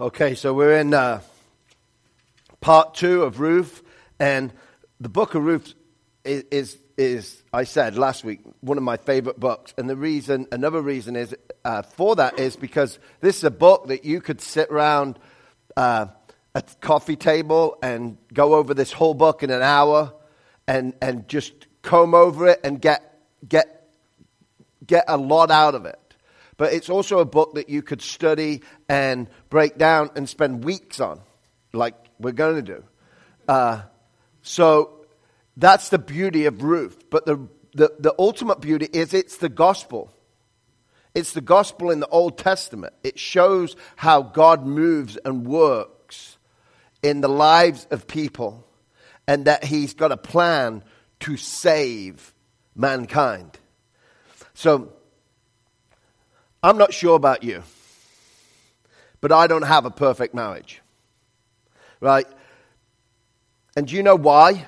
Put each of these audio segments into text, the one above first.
Okay, so we're in uh, part two of Ruth, and the book of Ruth is, is, is, I said last week, one of my favorite books. And the reason, another reason is uh, for that is because this is a book that you could sit around uh, a coffee table and go over this whole book in an hour, and and just comb over it and get get get a lot out of it but it's also a book that you could study and break down and spend weeks on, like we're going to do. Uh, so that's the beauty of Ruth. But the, the, the ultimate beauty is it's the gospel. It's the gospel in the Old Testament. It shows how God moves and works in the lives of people and that He's got a plan to save mankind. So, I'm not sure about you, but I don't have a perfect marriage. Right? And do you know why?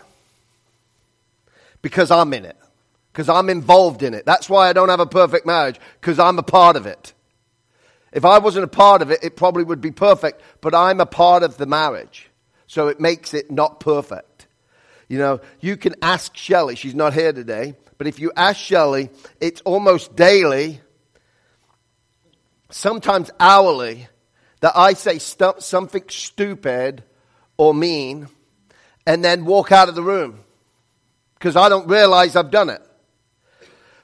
Because I'm in it. Because I'm involved in it. That's why I don't have a perfect marriage, because I'm a part of it. If I wasn't a part of it, it probably would be perfect, but I'm a part of the marriage. So it makes it not perfect. You know, you can ask Shelley, she's not here today, but if you ask Shelley, it's almost daily sometimes hourly, that I say something stupid or mean and then walk out of the room because I don't realize I've done it.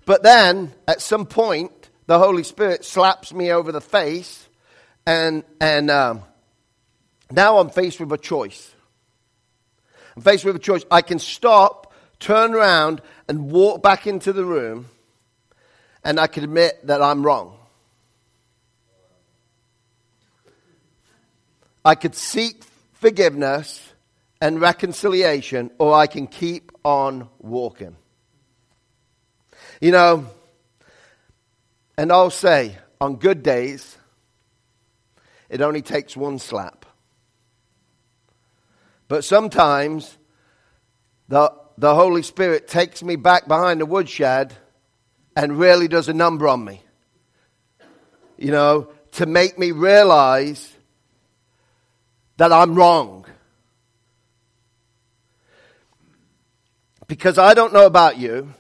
But then at some point, the Holy Spirit slaps me over the face, and, and um, now I'm faced with a choice. I'm faced with a choice. I can stop, turn around, and walk back into the room, and I can admit that I'm wrong. I could seek forgiveness and reconciliation, or I can keep on walking. You know, and I'll say, on good days, it only takes one slap. But sometimes the, the Holy Spirit takes me back behind the woodshed and really does a number on me. You know, to make me realize that I'm wrong. Because I don't know about you,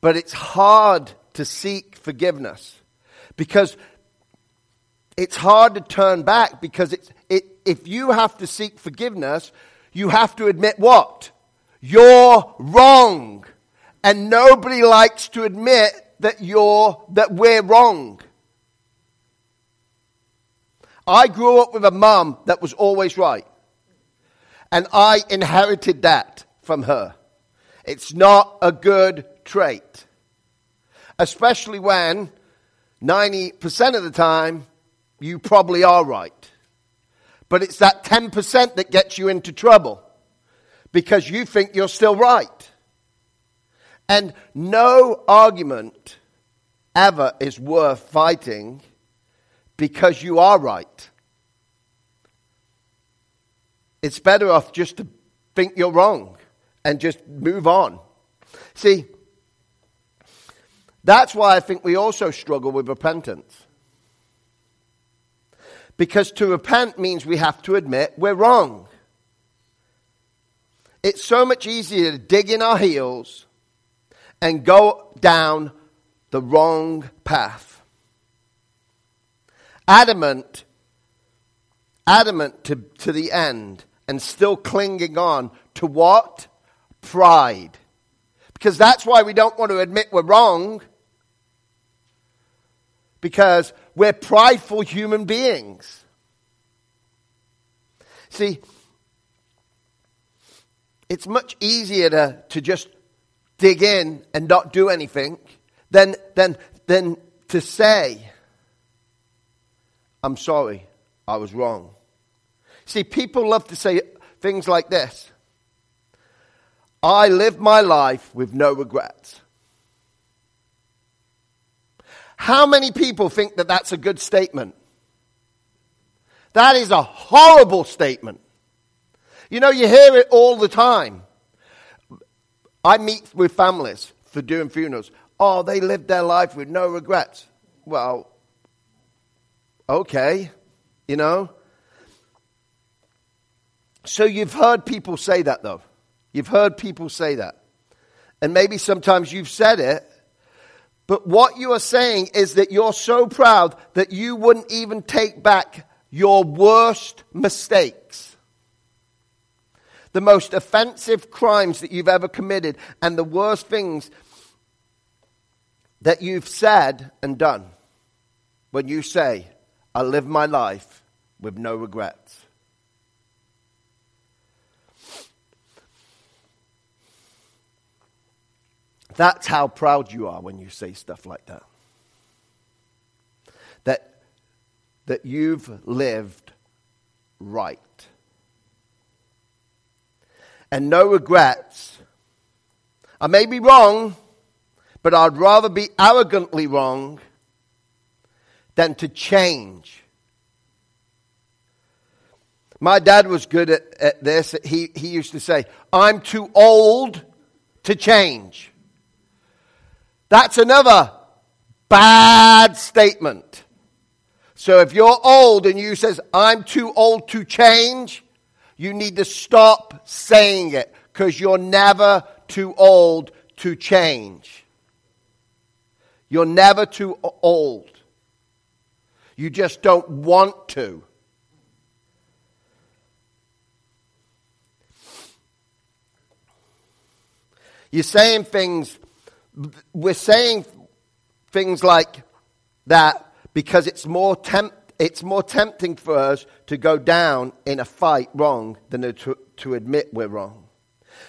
but it's hard to seek forgiveness. Because it's hard to turn back because it's, it, if you have to seek forgiveness, you have to admit what? You're wrong. And nobody likes to admit that you're, that we're wrong. I grew up with a mum that was always right. And I inherited that from her. It's not a good trait. Especially when 90% of the time you probably are right. But it's that 10% that gets you into trouble because you think you're still right. And no argument ever is worth fighting because you are right. It's better off just to think you're wrong and just move on. See, that's why I think we also struggle with repentance. Because to repent means we have to admit we're wrong. It's so much easier to dig in our heels and go down the wrong path adamant, adamant to, to the end, and still clinging on to what? Pride. Because that's why we don't want to admit we're wrong. Because we're prideful human beings. See, it's much easier to, to just dig in and not do anything than, than, than to say, I'm sorry, I was wrong. See, people love to say things like this I lived my life with no regrets. How many people think that that's a good statement? That is a horrible statement. You know, you hear it all the time. I meet with families for doing funerals. Oh, they lived their life with no regrets. Well, okay, you know, So you've heard people say that, though. You've heard people say that. And maybe sometimes you've said it, but what you are saying is that you're so proud that you wouldn't even take back your worst mistakes, the most offensive crimes that you've ever committed, and the worst things that you've said and done when you say, I live my life with no regrets. That's how proud you are when you say stuff like that. That, that you've lived right. And no regrets. I may be wrong, but I'd rather be arrogantly wrong than to change. My dad was good at, at this. He, he used to say, I'm too old to change. That's another bad statement. So if you're old and you says, I'm too old to change, you need to stop saying it because you're never too old to change. You're never too old. You just don't want to. You're saying things we're saying things like that because it's more, temp- it's more tempting for us to go down in a fight wrong than to, to admit we're wrong.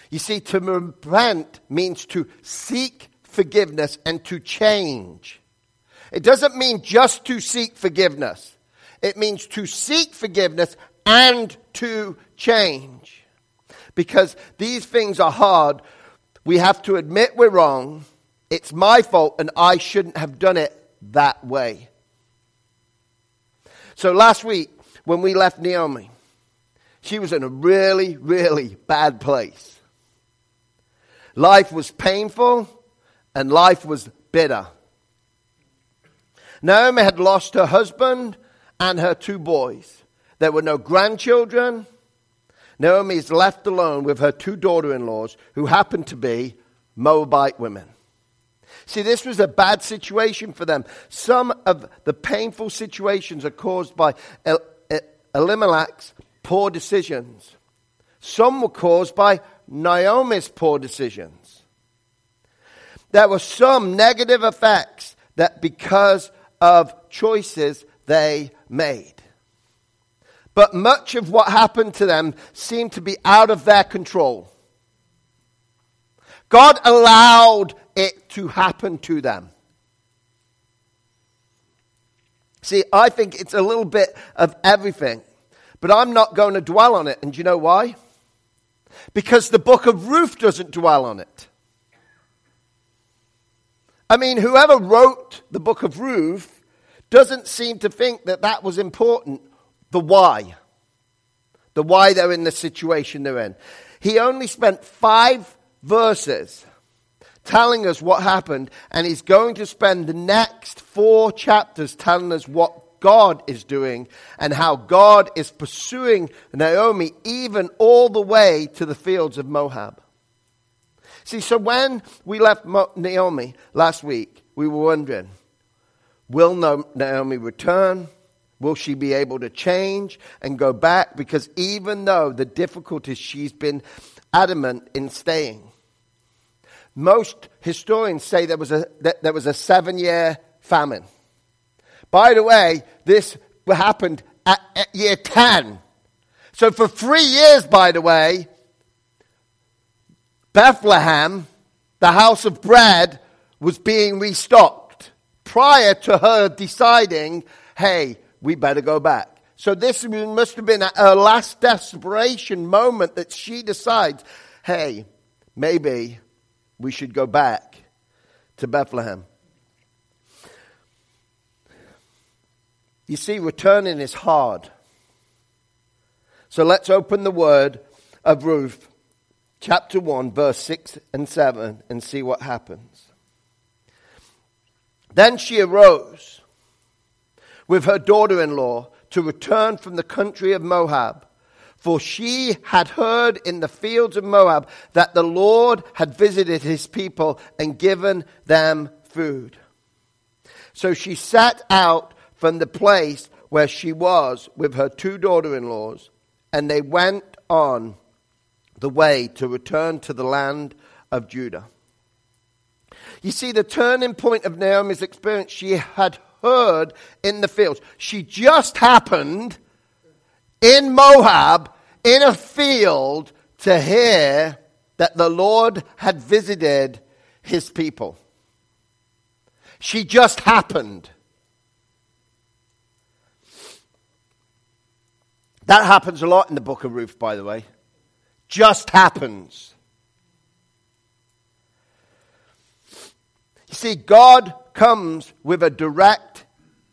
You see, to repent means to seek forgiveness and to change. It doesn't mean just to seek forgiveness. It means to seek forgiveness and to change. Because these things are hard. We have to admit we're wrong. It's my fault and I shouldn't have done it that way. So last week, when we left Naomi, she was in a really, really bad place. Life was painful and life was bitter. Naomi had lost her husband and her two boys. There were no grandchildren. Naomi is left alone with her two daughter in laws, who happened to be Moabite women. See, this was a bad situation for them. Some of the painful situations are caused by El- Elimelech's poor decisions. Some were caused by Naomi's poor decisions. There were some negative effects that because of choices they made. But much of what happened to them seemed to be out of their control. God allowed it to happen to them. See, I think it's a little bit of everything, but I'm not going to dwell on it. And do you know why? Because the book of Ruth doesn't dwell on it. I mean, whoever wrote the book of Ruth doesn't seem to think that that was important. The why. The why they're in the situation they're in. He only spent five verses telling us what happened, and he's going to spend the next four chapters telling us what God is doing and how God is pursuing Naomi even all the way to the fields of Moab. See, so when we left Naomi last week, we were wondering will Naomi return? Will she be able to change and go back? Because even though the difficulties, she's been adamant in staying. Most historians say there was a, there was a seven year famine. By the way, this happened at, at year 10. So for three years, by the way, Bethlehem, the house of bread, was being restocked prior to her deciding, hey, we better go back. So this must have been a last desperation moment that she decides, hey, maybe we should go back to Bethlehem. You see, returning is hard. So let's open the word of Ruth, chapter 1, verse 6 and 7, and see what happens. Then she arose with her daughter in law to return from the country of Moab For she had heard in the fields of Moab that the Lord had visited his people and given them food. So she set out from the place where she was with her two daughter in laws, and they went on the way to return to the land of Judah. You see, the turning point of Naomi's experience, she had heard in the fields. She just happened in Moab, in a field, to hear that the Lord had visited his people. She just happened. That happens a lot in the book of Ruth, by the way. Just happens. You see, God comes with a direct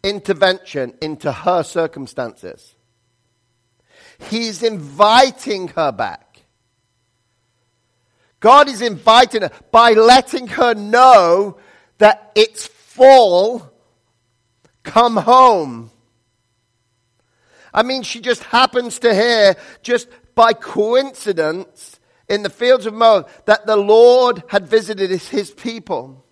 intervention into her circumstances. He's inviting her back. God is inviting her by letting her know that it's full. Come home. I mean, she just happens to hear, just by coincidence, in the fields of Moab, that the Lord had visited his people.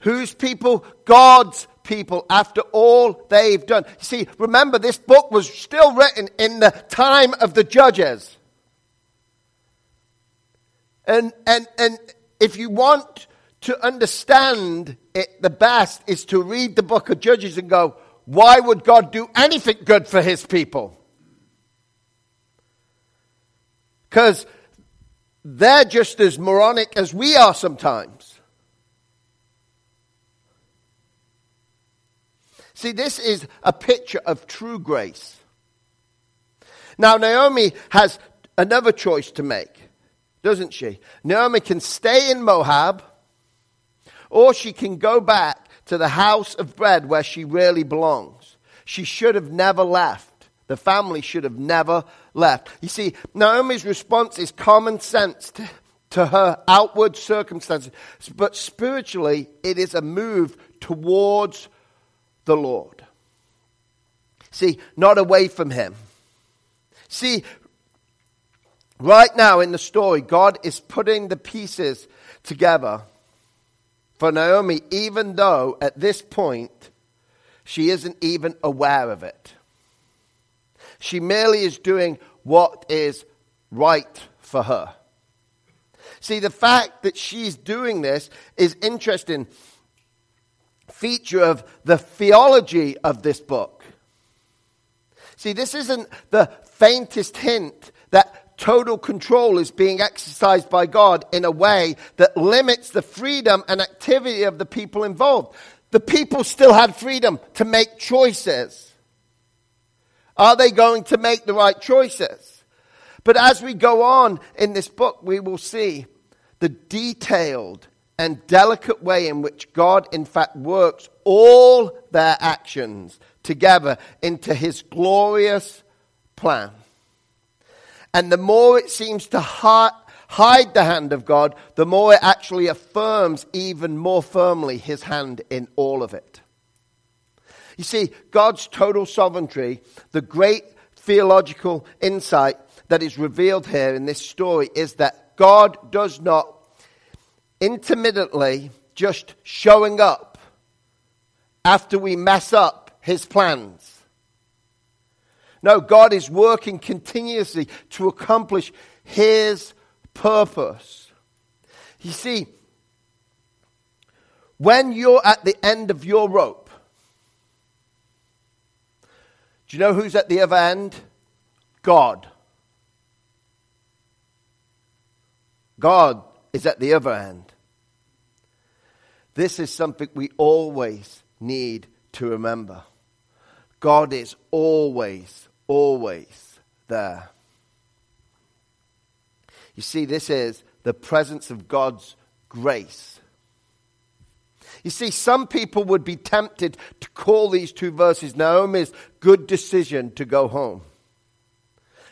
Whose people? God's people after all they've done. You see, remember, this book was still written in the time of the judges. And, and, and if you want to understand it the best, is to read the book of Judges and go, why would God do anything good for his people? Because they're just as moronic as we are sometimes. See, this is a picture of true grace. Now, Naomi has another choice to make, doesn't she? Naomi can stay in Moab, or she can go back to the house of bread where she really belongs. She should have never left. The family should have never left. You see, Naomi's response is common sense to, to her outward circumstances, but spiritually, it is a move towards the Lord. See, not away from Him. See, right now in the story, God is putting the pieces together for Naomi, even though at this point she isn't even aware of it. She merely is doing what is right for her. See, the fact that she's doing this is interesting feature of the theology of this book. See, this isn't the faintest hint that total control is being exercised by God in a way that limits the freedom and activity of the people involved. The people still had freedom to make choices. Are they going to make the right choices? But as we go on in this book, we will see the detailed and delicate way in which God, in fact, works all their actions together into his glorious plan. And the more it seems to hide the hand of God, the more it actually affirms even more firmly his hand in all of it. You see, God's total sovereignty, the great theological insight that is revealed here in this story is that God does not intermittently just showing up after we mess up his plans. No, God is working continuously to accomplish his purpose. You see, when you're at the end of your rope, do you know who's at the other end? God. God is at the other end. This is something we always need to remember. God is always, always there. You see, this is the presence of God's grace. You see, some people would be tempted to call these two verses Naomi's good decision to go home.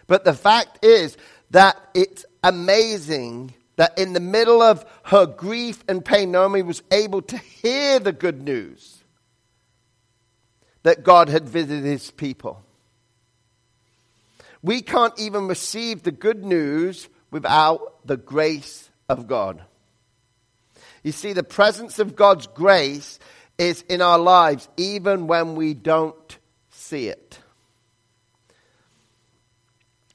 But the fact is that it's amazing that in the middle of her grief and pain, Naomi was able to hear the good news that God had visited his people. We can't even receive the good news without the grace of God. You see, the presence of God's grace is in our lives even when we don't see it.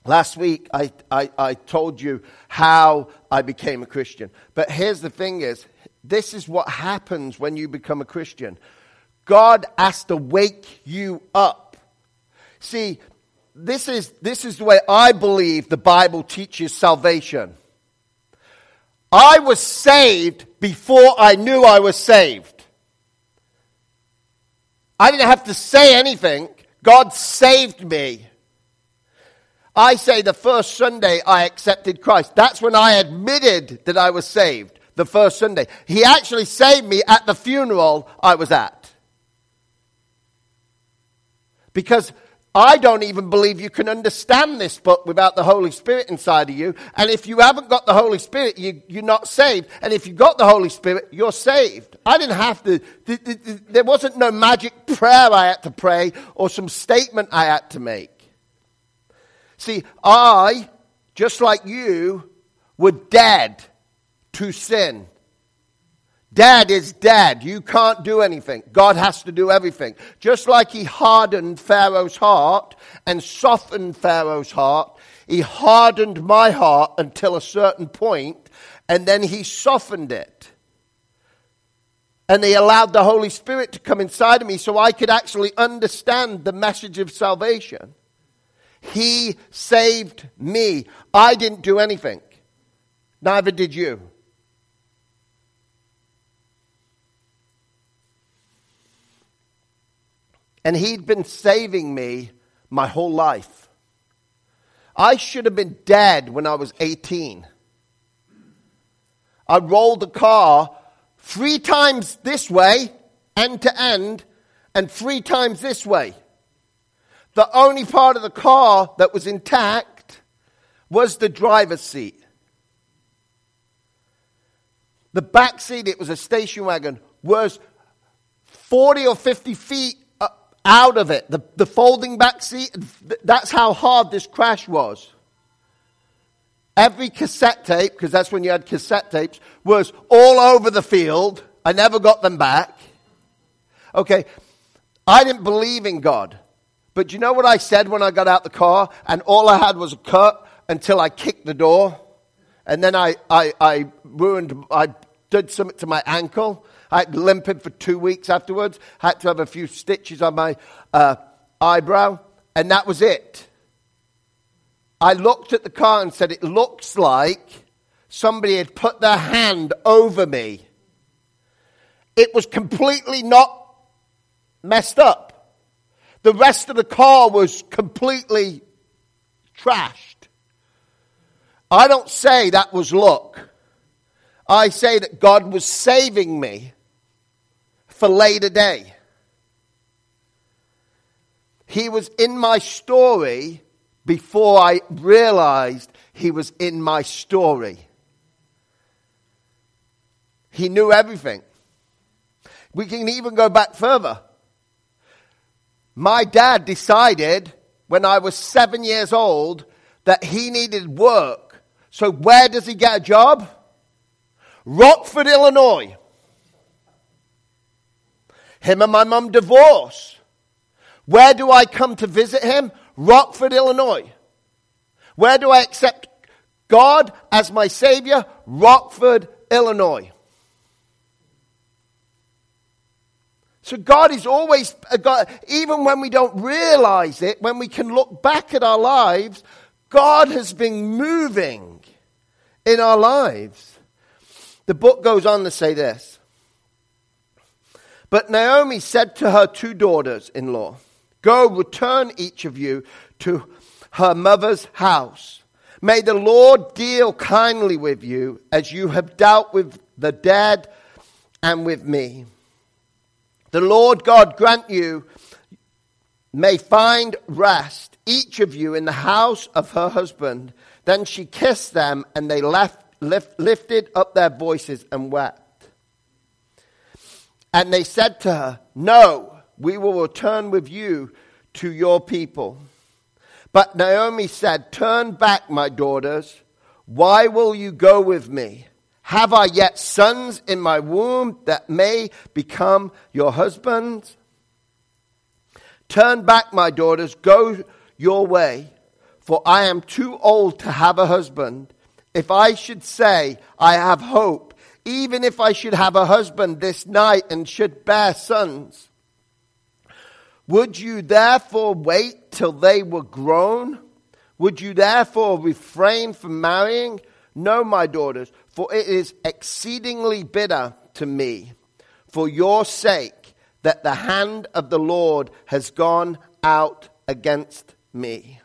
Last week, I, I, I, told you how I became a Christian. But here's the thing is, this is what happens when you become a Christian. God has to wake you up. See, this is, this is the way I believe the Bible teaches salvation. I was saved before I knew I was saved. I didn't have to say anything. God saved me. I say the first Sunday I accepted Christ. That's when I admitted that I was saved. The first Sunday. He actually saved me at the funeral I was at. Because I don't even believe you can understand this book without the Holy Spirit inside of you. And if you haven't got the Holy Spirit, you, you're not saved. And if you've got the Holy Spirit, you're saved. I didn't have to, there wasn't no magic prayer I had to pray or some statement I had to make. See, I, just like you, were dead to sin. Dad is dead. You can't do anything. God has to do everything. Just like he hardened Pharaoh's heart and softened Pharaoh's heart, he hardened my heart until a certain point, and then he softened it. And he allowed the Holy Spirit to come inside of me so I could actually understand the message of salvation. He saved me. I didn't do anything. Neither did you. And he'd been saving me my whole life. I should have been dead when I was 18. I rolled the car three times this way, end to end, and three times this way. The only part of the car that was intact was the driver's seat. The back seat, it was a station wagon, was 40 or 50 feet out of it. The, the folding back seat, that's how hard this crash was. Every cassette tape, because that's when you had cassette tapes, was all over the field. I never got them back. Okay, I didn't believe in God. But you know what I said when I got out the car? And all I had was a cut until I kicked the door. And then I, I, I ruined, I did something to my ankle. I had limping for two weeks afterwards. Had to have a few stitches on my uh, eyebrow. And that was it. I looked at the car and said, It looks like somebody had put their hand over me. It was completely not messed up. The rest of the car was completely trashed. I don't say that was luck. I say that God was saving me for later day. He was in my story before I realized he was in my story. He knew everything. We can even go back further. My dad decided when I was seven years old that he needed work. So where does he get a job? Rockford, Illinois. Him and my mum divorce. Where do I come to visit him? Rockford, Illinois. Where do I accept God as my Savior? Rockford, Illinois. So God is always, a God, even when we don't realize it, when we can look back at our lives, God has been moving in our lives. The book goes on to say this. But Naomi said to her two daughters in law, Go, return each of you to her mother's house. May the Lord deal kindly with you as you have dealt with the dead and with me. The Lord God grant you may find rest, each of you, in the house of her husband. Then she kissed them, and they left, lift, lifted up their voices and wept. And they said to her, No, we will return with you to your people. But Naomi said, Turn back, my daughters. Why will you go with me? Have I yet sons in my womb that may become your husbands? Turn back, my daughters, go your way, for I am too old to have a husband. If I should say, I have hope, even if I should have a husband this night and should bear sons, would you therefore wait till they were grown? Would you therefore refrain from marrying? No, my daughters, for it is exceedingly bitter to me for your sake that the hand of the Lord has gone out against me.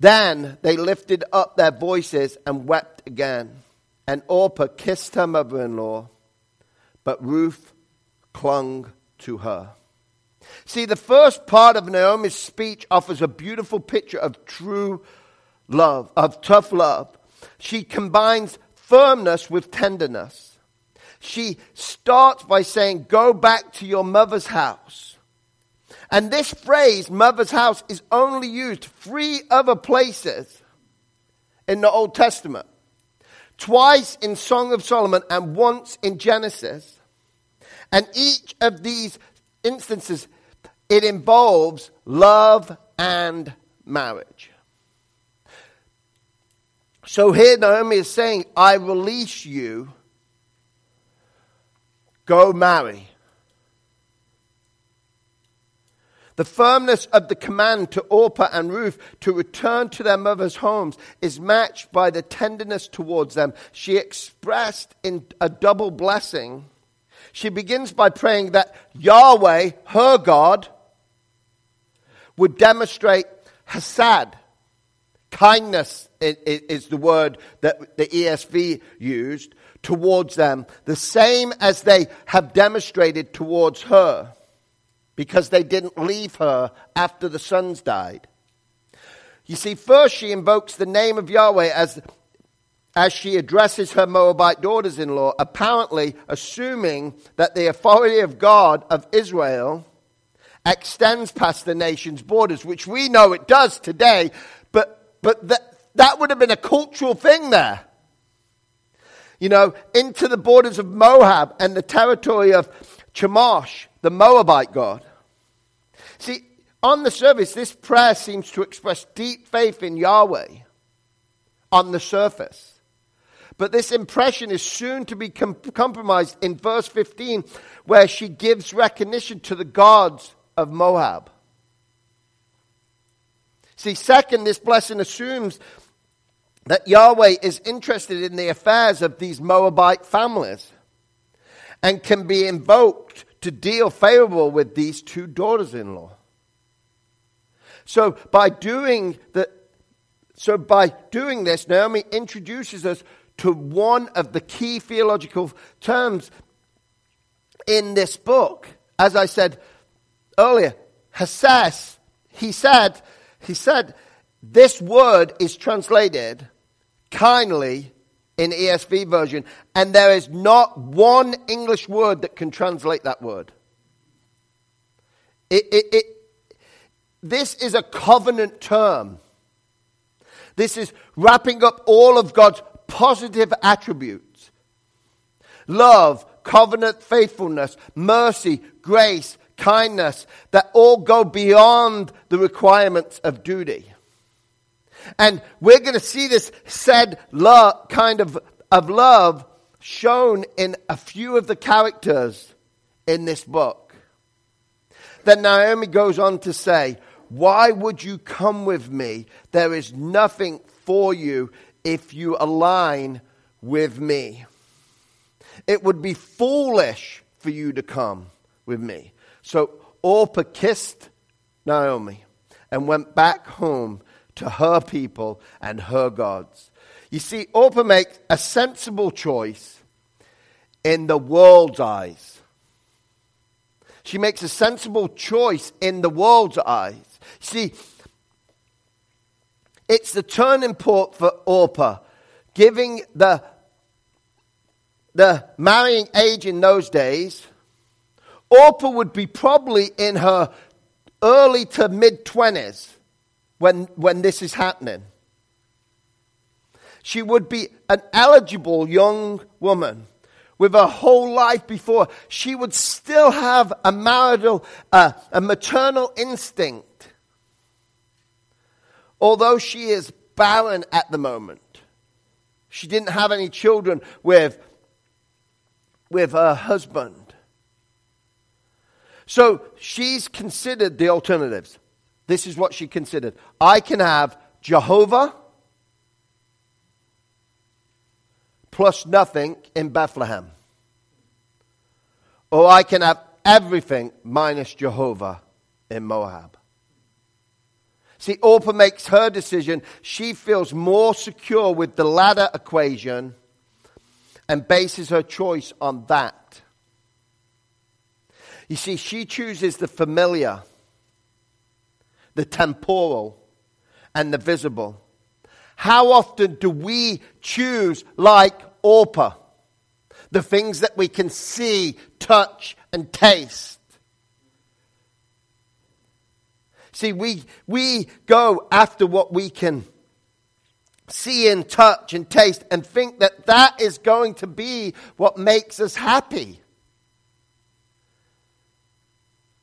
Then they lifted up their voices and wept again. And Orpah kissed her mother in law, but Ruth clung to her. See, the first part of Naomi's speech offers a beautiful picture of true love, of tough love. She combines firmness with tenderness. She starts by saying, Go back to your mother's house. And this phrase, mother's house, is only used three other places in the Old Testament. Twice in Song of Solomon and once in Genesis. And each of these instances, it involves love and marriage. So here Naomi is saying, I release you, go marry. The firmness of the command to Orpah and Ruth to return to their mother's homes is matched by the tenderness towards them she expressed in a double blessing. She begins by praying that Yahweh, her God, would demonstrate Hesed, Kindness is the word that the ESV used towards them, the same as they have demonstrated towards her, because they didn't leave her after the sons died. You see, first she invokes the name of Yahweh as, as she addresses her Moabite daughters in law, apparently assuming that the authority of God of Israel extends past the nation's borders, which we know it does today, but but that, that would have been a cultural thing there. You know, into the borders of Moab and the territory of Chemosh, the Moabite god. See, on the surface, this prayer seems to express deep faith in Yahweh on the surface. But this impression is soon to be com- compromised in verse 15, where she gives recognition to the gods of Moab. See, second, this blessing assumes that Yahweh is interested in the affairs of these Moabite families and can be invoked to deal favorable with these two daughters in law. So by doing the, so by doing this, Naomi introduces us to one of the key theological terms in this book. As I said earlier, Hesed, he said, Hesed, this word is translated kindly in ESV version, and there is not one English word that can translate that word. It, it, it, this is a covenant term. This is wrapping up all of God's positive attributes love, covenant faithfulness, mercy, grace, kindness that all go beyond the requirements of duty. And we're going to see this hesed love, kind of, of love shown in a few of the characters in this book. Then Naomi goes on to say, Why would you come with me? There is nothing for you if you align with me. It would be foolish for you to come with me. So Orpah kissed Naomi and went back home to her people and her gods. You see, Orpah makes a sensible choice in the world's eyes. She makes a sensible choice in the world's eyes. See, it's the turning point for Orpah, giving the, the marrying age in those days Orpah would be probably in her early to mid 20s when, when this is happening. She would be an eligible young woman with her whole life before. She would still have a marital, uh, a maternal instinct. Although she is barren at the moment. She didn't have any children with, with her husband. So she's considered the alternatives. This is what she considered. I can have Jehovah plus nothing in Bethlehem. Or I can have everything minus Jehovah in Moab. See, Orpah makes her decision. She feels more secure with the latter equation and bases her choice on that. You see, she chooses the familiar, the temporal, and the visible. How often do we choose like Orpah? The things that we can see, touch, and taste. See, we, we go after what we can see and touch and taste and think that that is going to be what makes us happy.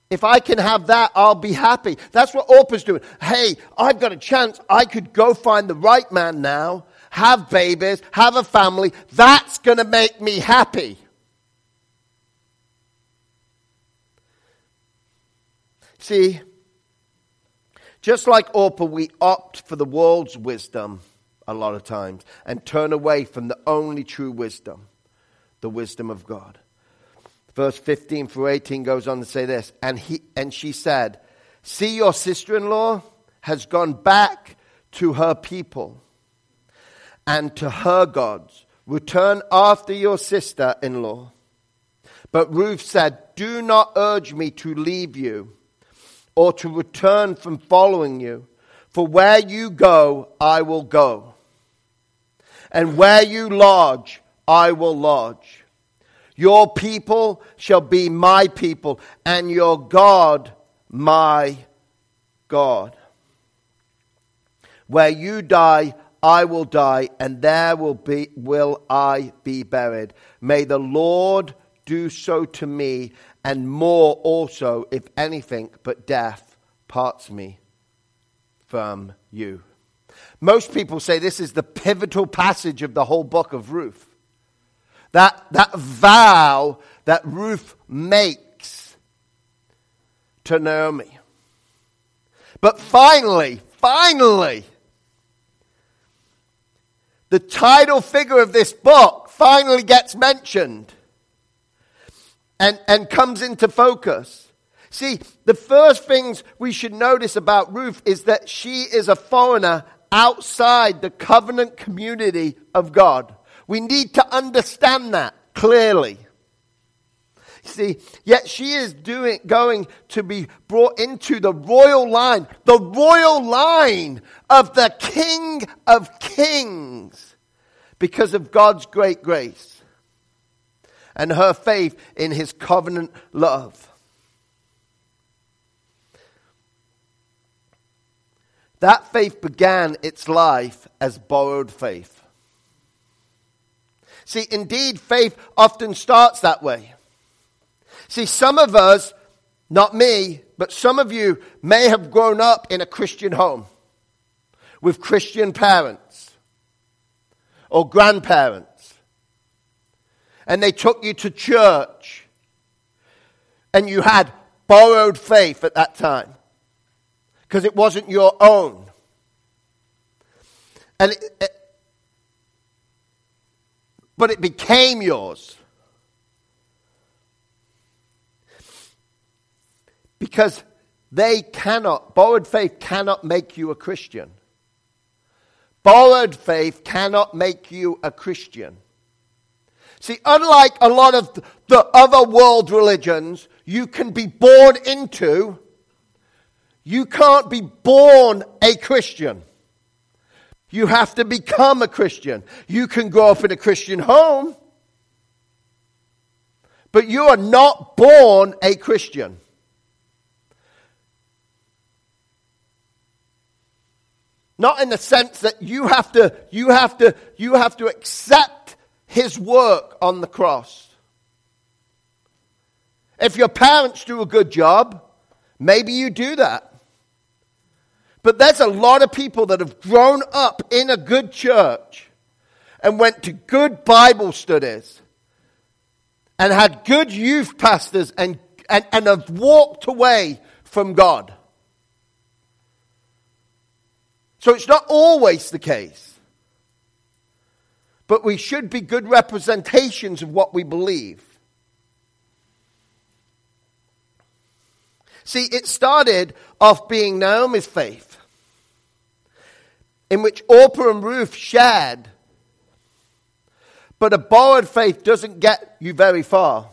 If I can have that, I'll be happy. That's what Orpah's doing. Hey, I've got a chance. I could go find the right man now, have babies, have a family. That's going to make me happy. See, just like Orpah, we opt for the world's wisdom a lot of times and turn away from the only true wisdom, the wisdom of God. Verse 15 through 18 goes on to say this. And, he, and she said, See, your sister in law has gone back to her people and to her gods. Return after your sister in law. But Ruth said, Do not urge me to leave you or to return from following you. For where you go, I will go. And where you lodge, I will lodge. Your people shall be my people, and your God my God. Where you die, I will die, and there will be will I be buried. May the Lord do so to me, and more also, if anything but death parts me from you. Most people say this is the pivotal passage of the whole book of Ruth. That, that vow that Ruth makes to Naomi. But finally, finally, the title figure of this book finally gets mentioned and, and comes into focus. See, the first things we should notice about Ruth is that she is a foreigner outside the covenant community of God. We need to understand that clearly. See, yet she is doing, going to be brought into the royal line, the royal line of the King of Kings because of God's great grace and her faith in his covenant love. That faith began its life as borrowed faith. See, indeed, faith often starts that way. See, some of us, not me, but some of you may have grown up in a Christian home with Christian parents or grandparents. And they took you to church and you had borrowed faith at that time because it wasn't your own. And it, but it became yours. Because they cannot, borrowed faith cannot make you a Christian. Borrowed faith cannot make you a Christian. See, unlike a lot of the other world religions you can be born into, you can't be born a Christian. You have to become a Christian. You can grow up in a Christian home, but you are not born a Christian. Not in the sense that you have to, you have to, you have to accept his work on the cross. If your parents do a good job, maybe you do that. But there's a lot of people that have grown up in a good church and went to good Bible studies and had good youth pastors and, and, and have walked away from God. So it's not always the case. But we should be good representations of what we believe. See, it started off being Naomi's faith, in which Orpah and Ruth shared. But a borrowed faith doesn't get you very far.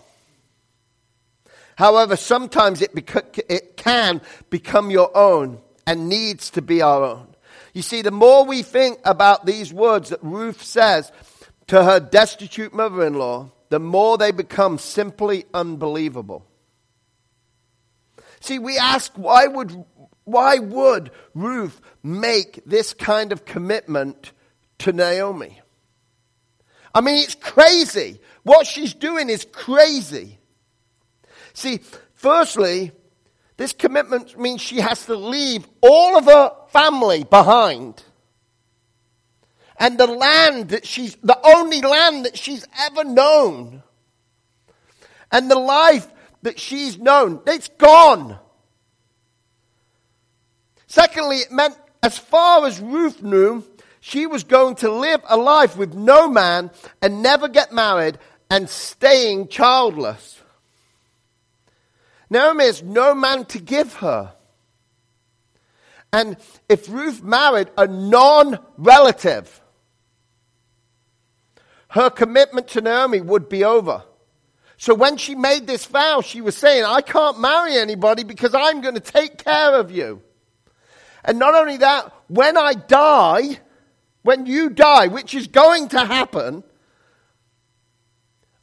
However, sometimes it, beca- it can become your own and needs to be our own. You see, the more we think about these words that Ruth says to her destitute mother in law, the more they become simply unbelievable. See, we ask, why would, why would Ruth make this kind of commitment to Naomi? I mean, it's crazy. What she's doing is crazy. See, firstly, this commitment means she has to leave all of her family behind. And the land that she's, the only land that she's ever known. And the life that she's known, it's gone. Secondly, it meant as far as Ruth knew, she was going to live a life with no man and never get married and staying childless. Naomi has no man to give her. And if Ruth married a non relative, her commitment to Naomi would be over. So when she made this vow, she was saying, I can't marry anybody because I'm going to take care of you. And not only that, when I die, when you die, which is going to happen,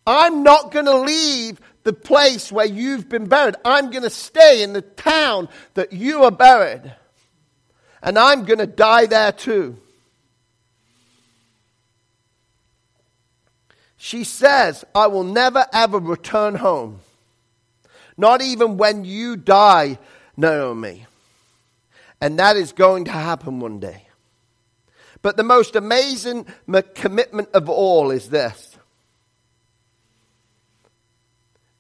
I'm not going to leave the place where you've been buried. I'm going to stay in the town that you are buried. And I'm going to die there too. She says, I will never ever return home. Not even when you die, Naomi. And that is going to happen one day. But the most amazing commitment of all is this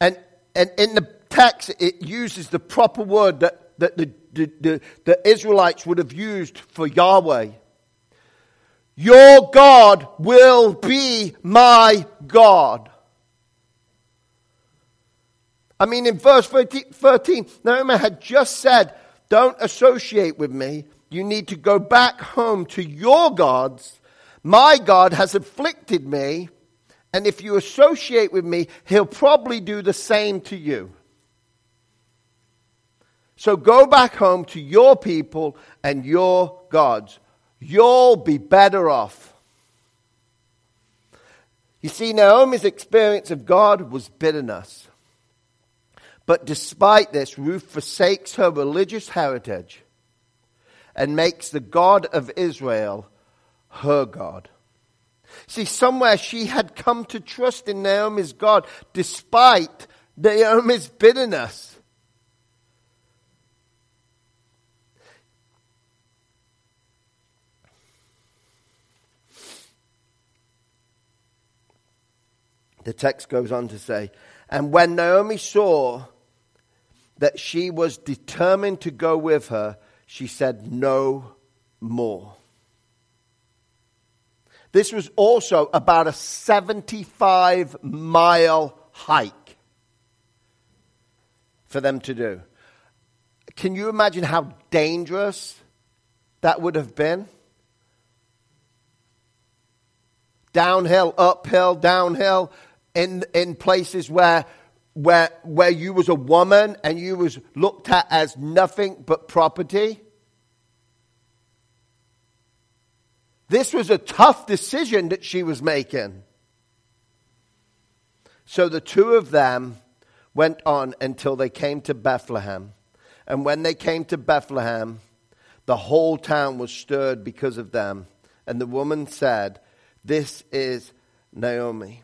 And, and in the text, it uses the proper word that, that the, the, the, the Israelites would have used for Yahweh. Your God will be my God. I mean, in verse 13, Naomi had just said, Don't associate with me. You need to go back home to your gods. My God has afflicted me and if you associate with me, he'll probably do the same to you. So go back home to your people and your gods. You'll be better off. You see, Naomi's experience of God was bitterness. But despite this, Ruth forsakes her religious heritage and makes the God of Israel her God. See, somewhere she had come to trust in Naomi's God despite Naomi's bitterness. The text goes on to say, And when Naomi saw that she was determined to go with her, she said, No more. This was also about a 75 mile hike for them to do. Can you imagine how dangerous that would have been? Downhill, uphill, downhill, in, in places where, where, where you was a woman and you was looked at as nothing but property. This was a tough decision that she was making. So the two of them went on until they came to Bethlehem. And when they came to Bethlehem, The whole town was stirred because of them. And the woman said, This is Naomi.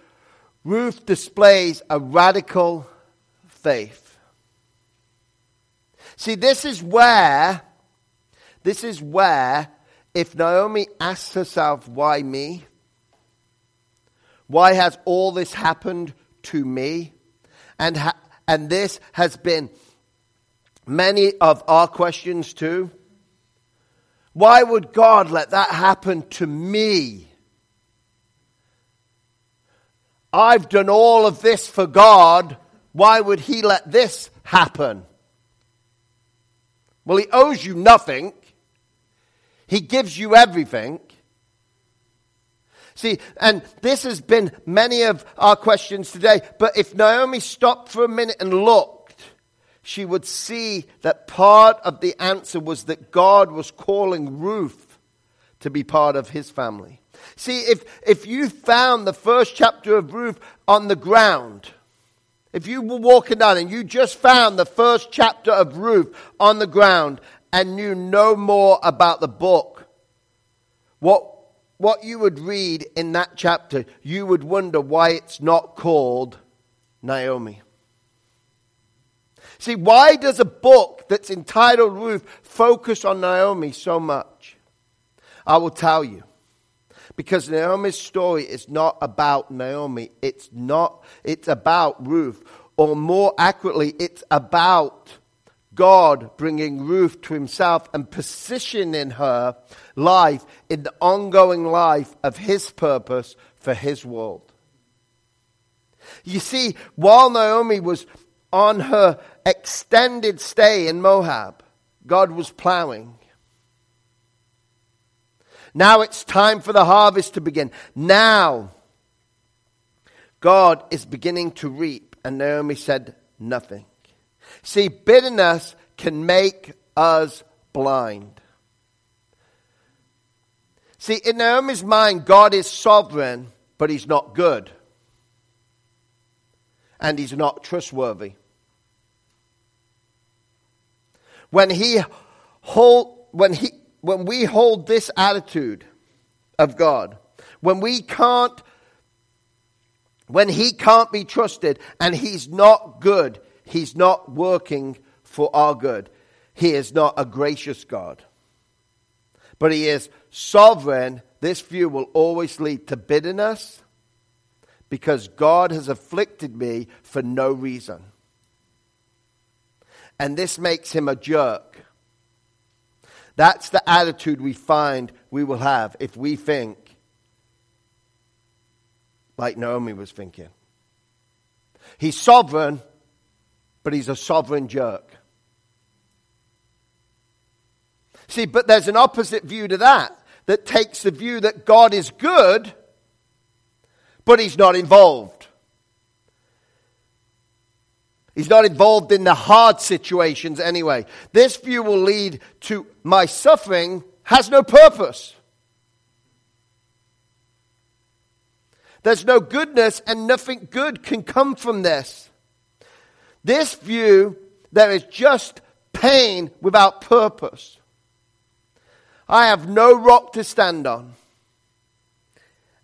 Ruth displays a radical faith. See, this is where, this is where, if Naomi asks herself, why me? Why has all this happened to me? And, ha- and this has been many of our questions too. Why would God let that happen to me? I've done all of this for God. Why would He let this happen? Well, He owes you nothing, He gives you everything. See, and this has been many of our questions today, but if Naomi stopped for a minute and looked, she would see that part of the answer was that God was calling Ruth to be part of his family. See, if, if you found the first chapter of Ruth on the ground, if you were walking down and you just found the first chapter of Ruth on the ground and knew no more about the book, what, what you would read in that chapter, you would wonder why it's not called Naomi. See, why does a book that's entitled Ruth focus on Naomi so much? I will tell you. Because Naomi's story is not about Naomi. It's not, it's about Ruth. Or more accurately, it's about God bringing Ruth to himself and positioning her life in the ongoing life of his purpose for his world. You see, while Naomi was on her extended stay in Moab, God was plowing. Now it's time for the harvest to begin. Now God is beginning to reap. And Naomi said nothing. See, bitterness can make us blind. See, in Naomi's mind, God is sovereign, but he's not good. And he's not trustworthy. When he hold, when he when we hold this attitude of God, when we can't, when He can't be trusted and He's not good, He's not working for our good. He is not a gracious God. But He is sovereign. This view will always lead to bitterness because God has afflicted me for no reason. And this makes Him a jerk that's the attitude we find we will have if we think like Naomi was thinking. He's sovereign, but he's a sovereign jerk. See, but there's an opposite view to that that takes the view that God is good, but he's not involved. He's not involved in the hard situations anyway. This view will lead to my suffering has no purpose. There's no goodness, and nothing good can come from this. This view, there is just pain without purpose. I have no rock to stand on,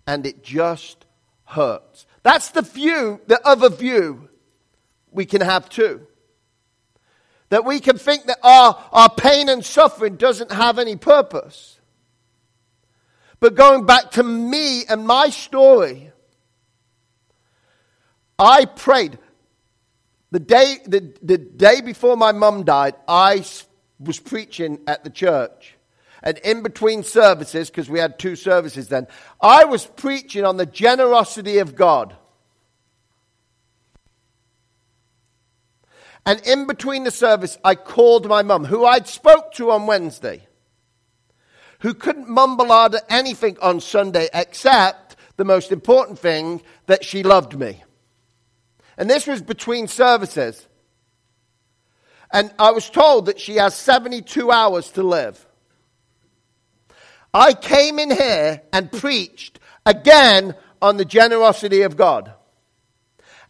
and it just hurts. That's the view, the other view we can have too. That we can think that our, our pain and suffering doesn't have any purpose. But going back to me and my story, I prayed. The day, the, the day before my mum died, I was preaching at the church. And in between services, because we had two services then, I was preaching on the generosity of God. And in between the service, I called my mum, who I'd spoke to on Wednesday, who couldn't mumble out anything on Sunday except the most important thing that she loved me. And this was between services. And I was told that she has 72 hours to live. I came in here and preached again on the generosity of God.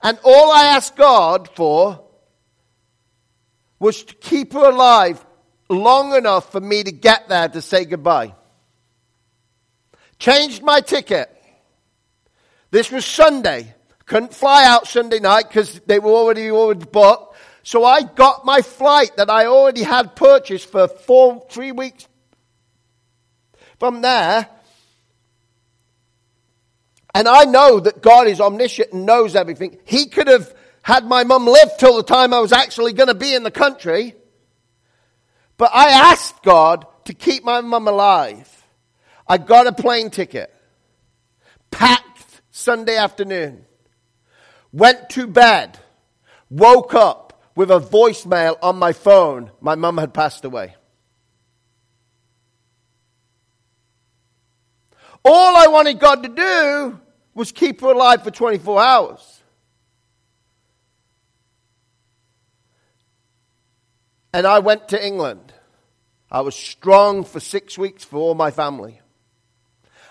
And all I asked God for was to keep her alive long enough for me to get there to say goodbye. Changed my ticket. This was Sunday. Couldn't fly out Sunday night because they were already already booked. So I got my flight that I already had purchased for four, three weeks. From there, and I know that God is omniscient and knows everything. He could have had my mum live till the time I was actually going to be in the country. But I asked God to keep my mum alive. I got a plane ticket, packed Sunday afternoon, went to bed, woke up with a voicemail on my phone. My mum had passed away. All I wanted God to do was keep her alive for 24 hours. And I went to England. I was strong for six weeks for all my family.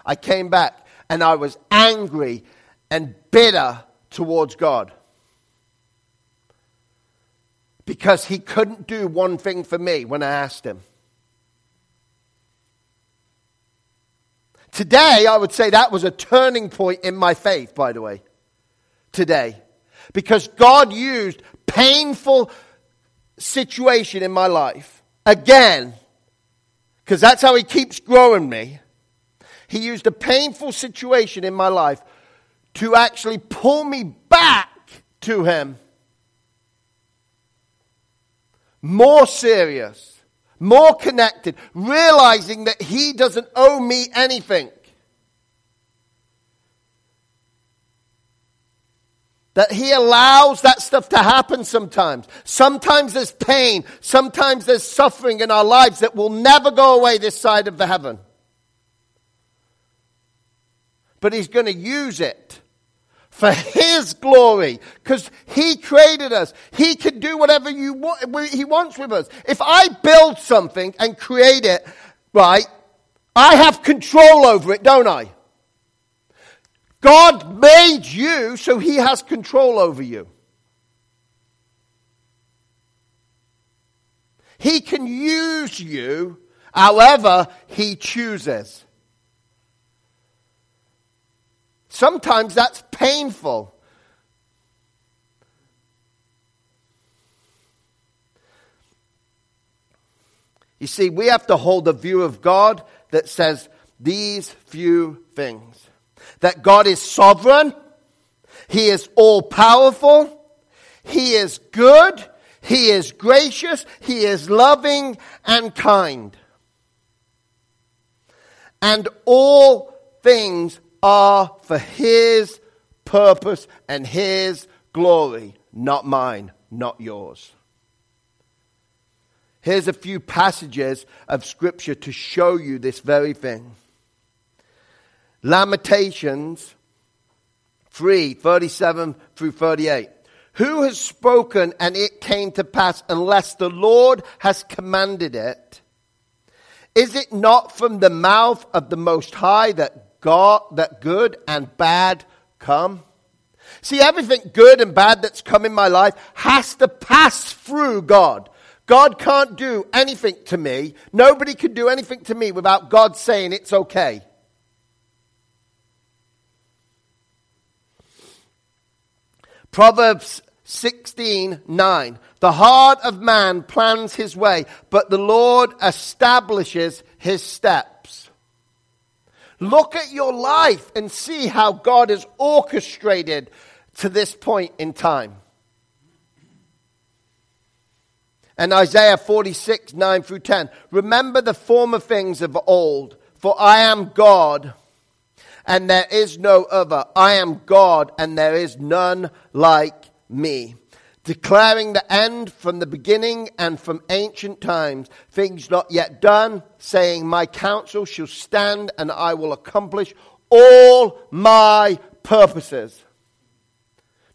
I came back and I was angry and bitter towards God. Because he couldn't do one thing for me when I asked him. Today, I would say that was a turning point in my faith, by the way. Today. Because God used painful situation in my life again, because that's how He keeps growing me. He used a painful situation in my life to actually pull me back to Him. More serious more connected, realizing that He doesn't owe me anything. That He allows that stuff to happen sometimes. Sometimes there's pain. Sometimes there's suffering in our lives that will never go away this side of the heaven. But He's going to use it for His glory, because He created us. He can do whatever you He wants with us. If I build something and create it, right, I have control over it, don't I? God made you, so He has control over you. He can use you however He chooses. Sometimes that's painful. You see, we have to hold a view of God that says these few things that God is sovereign, He is all powerful, He is good, He is gracious, He is loving and kind. And all things are for His purpose and His glory, not mine, not yours. Here's a few passages of Scripture to show you this very thing. Lamentations 3 37 through 38. Who has spoken and it came to pass unless the Lord has commanded it? Is it not from the mouth of the Most High that God, that good and bad come. See, everything good and bad that's come in my life has to pass through God. God can't do anything to me. Nobody can do anything to me without God saying it's okay. Proverbs 16 9. The heart of man plans his way, but the Lord establishes his steps. Look at your life and see how God has orchestrated to this point in time. And Isaiah 46, 9 through 10. Remember the former things of old, for I am God, and there is no other. I am God, and there is none like me declaring the end from the beginning and from ancient times, things not yet done, saying, My counsel shall stand and I will accomplish all my purposes.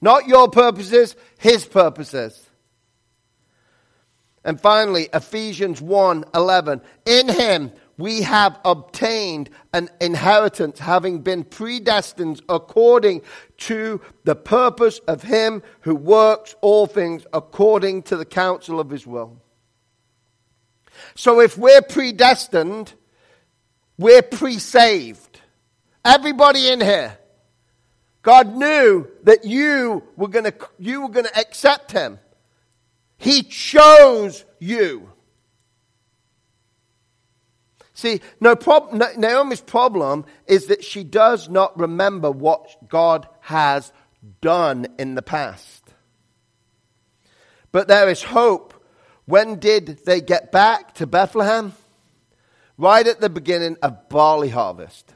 Not your purposes, his purposes. And finally, Ephesians 1 11. In him we have obtained an inheritance, having been predestined according to the purpose of him who works all things according to the counsel of his will. So if we're predestined, we're pre saved. Everybody in here. God knew that you were going to you were going to accept him. He chose you. See, no prob- Naomi's problem is that she does not remember what God has done in the past. But there is hope. When did they get back to Bethlehem? Right at the beginning of barley harvest,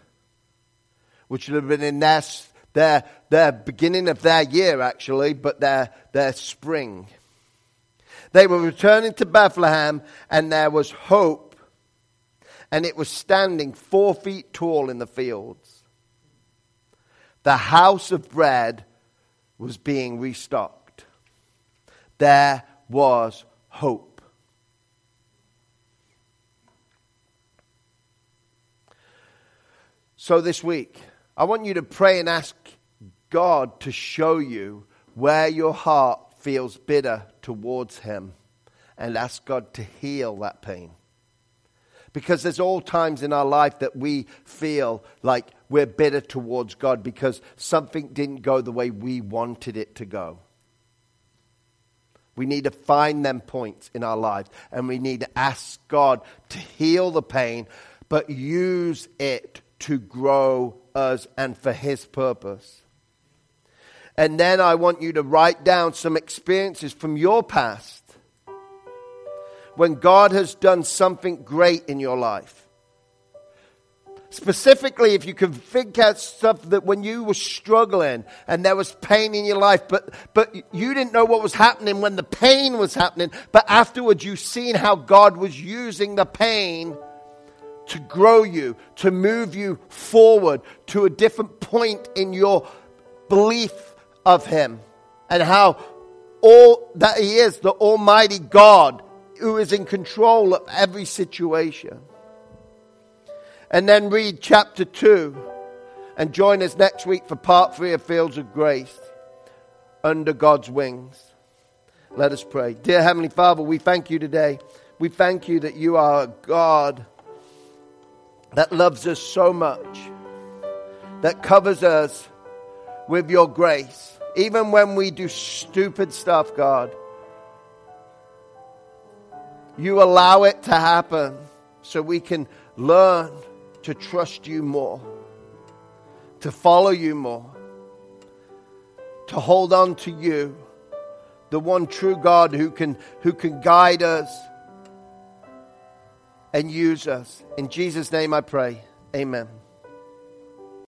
which would have been in their, their, their beginning of their year, actually, but their, their spring. They were returning to Bethlehem, and there was hope, and it was standing four feet tall in the fields. The house of bread was being restocked. There was hope. So, this week, I want you to pray and ask God to show you where your heart feels bitter towards Him and ask God to heal that pain. Because there's all times in our life that we feel like we're bitter towards God because something didn't go the way we wanted it to go. We need to find them points in our lives and we need to ask God to heal the pain, but use it to grow us and for His purpose. And then I want you to write down some experiences from your past when God has done something great in your life. Specifically, if you can think out stuff that when you were struggling and there was pain in your life, but, but you didn't know what was happening when the pain was happening, but afterwards you've seen how God was using the pain to grow you, to move you forward to a different point in your belief of him and how all that he is the almighty God who is in control of every situation. And then read chapter 2 and join us next week for part 3 of Fields of Grace under God's wings. Let us pray. Dear Heavenly Father, we thank you today. We thank you that you are a God that loves us so much, that covers us with your grace even when we do stupid stuff, God, you allow it to happen so we can learn to trust you more, to follow you more, to hold on to you, the one true God who can, who can guide us and use us. In Jesus' name I pray. Amen.